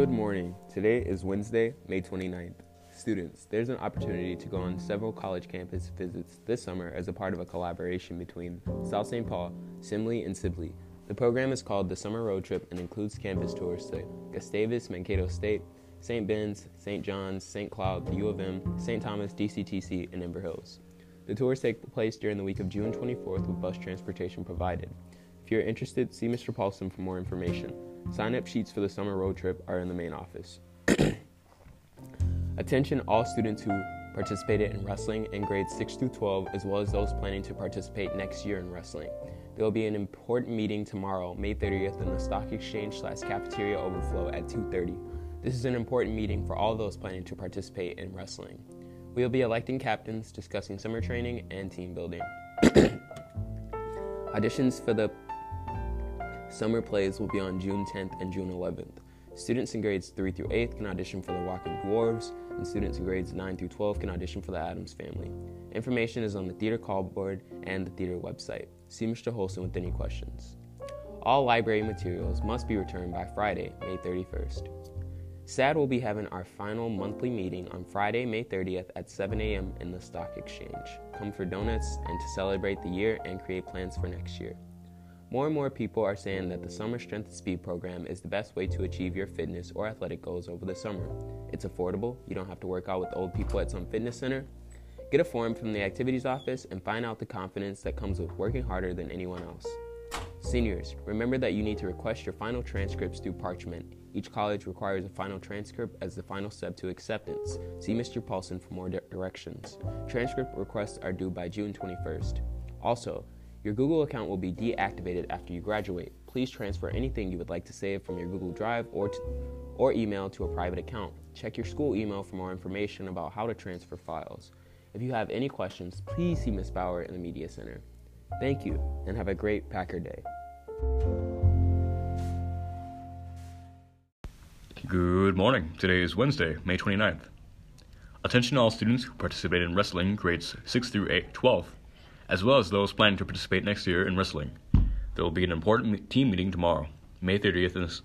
Good morning. Today is Wednesday, May 29th. Students, there's an opportunity to go on several college campus visits this summer as a part of a collaboration between South St. Paul, Simley, and Sibley. The program is called the Summer Road Trip and includes campus tours to Gustavus, Mankato State, St. Ben's, St. John's, St. Cloud, the U of M, St. Thomas, DCTC, and Inver Hills. The tours take place during the week of June 24th with bus transportation provided. If you're interested, see Mr. Paulson for more information. Sign up sheets for the summer road trip are in the main office. Attention all students who participated in wrestling in grades 6 through 12 as well as those planning to participate next year in wrestling. There will be an important meeting tomorrow, May 30th in the Stock Exchange slash Cafeteria Overflow at 2.30. This is an important meeting for all those planning to participate in wrestling. We will be electing captains, discussing summer training, and team building. Auditions for the summer plays will be on June 10th and June 11th. Students in grades 3 through 8 can audition for the Walking Dwarves, and students in grades 9 through 12 can audition for the Addams Family. Information is on the theater call board and the theater website. See Mr. Holson with any questions. All library materials must be returned by Friday, May 31st. SADD will be having our final monthly meeting on Friday, May 30th at 7 a.m. in the Stock Exchange. Come for donuts and to celebrate the year and create plans for next year. More and more people are saying that the Summer Strength and Speed program is the best way to achieve your fitness or athletic goals over the summer. It's affordable, you don't have to work out with old people at some fitness center. Get a form from the activities office and find out the confidence that comes with working harder than anyone else. Seniors, remember that you need to request your final transcripts through Parchment. Each college requires a final transcript as the final step to acceptance. See Mr. Paulson for more di- directions. Transcript requests are due by June 21st. Also, your Google account will be deactivated after you graduate. Please transfer anything you would like to save from your Google Drive or, or email to a private account. Check your school email for more information about how to transfer files. If you have any questions, please see Ms. Bauer in the Media Center. Thank you, and have a great Packer Day. Good morning. Today is Wednesday, May 29th. Attention all students who participate in wrestling grades 6 through 8, 12, as well as those planning to participate next year in wrestling. There will be an important team meeting tomorrow, May 30th in the,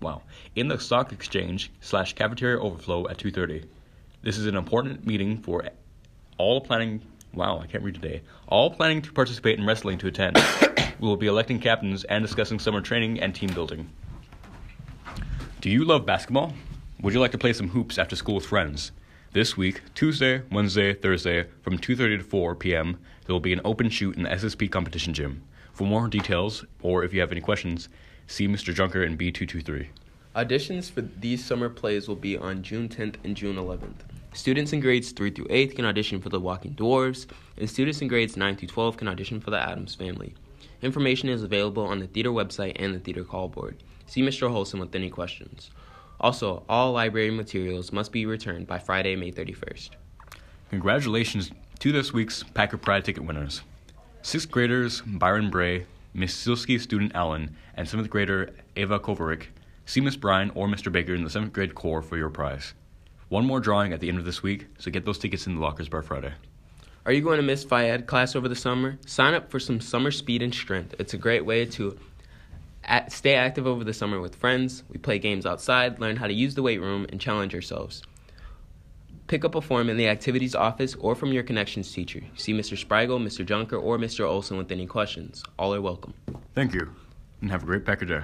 wow, in the Stock Exchange slash Cafeteria Overflow at 2.30. This is an important meeting for all planning, wow, I can't read today, all planning to participate in wrestling to attend. we will be electing captains and discussing summer training and team building. Do you love basketball? Would you like to play some hoops after school with friends? This week, Tuesday, Wednesday, Thursday, from 2:30 to 4 p.m., there will be an open shoot in the SSP competition gym. For more details, or if you have any questions, see Mr. Junker in B223. Auditions for these summer plays will be on June 10th and June 11th. Students in grades 3 through 8 can audition for the Walking Dwarves, and students in grades 9 through 12 can audition for the Addams Family. Information is available on the theater website and the theater call board. See Mr. Holson with any questions. Also, all library materials must be returned by Friday, May 31st. Congratulations to this week's Packer Pride ticket winners. Sixth graders Byron Bray, Miss Silsky student Allen, and seventh grader Ava Kovarik. See Miss Bryan or Mr. Baker in the seventh grade core for your prize. One more drawing at the end of this week, so get those tickets in the lockers by Friday. Are you going to miss phy ed class over the summer? Sign up for some summer speed and strength. It's a great way to at, stay active over the summer with friends. We play games outside, learn how to use the weight room, and challenge ourselves. Pick up a form in the activities office or from your connections teacher. See Mr. Spriegel, Mr. Junker, or Mr. Olson with any questions. All are welcome. Thank you, and have a great Packer Day.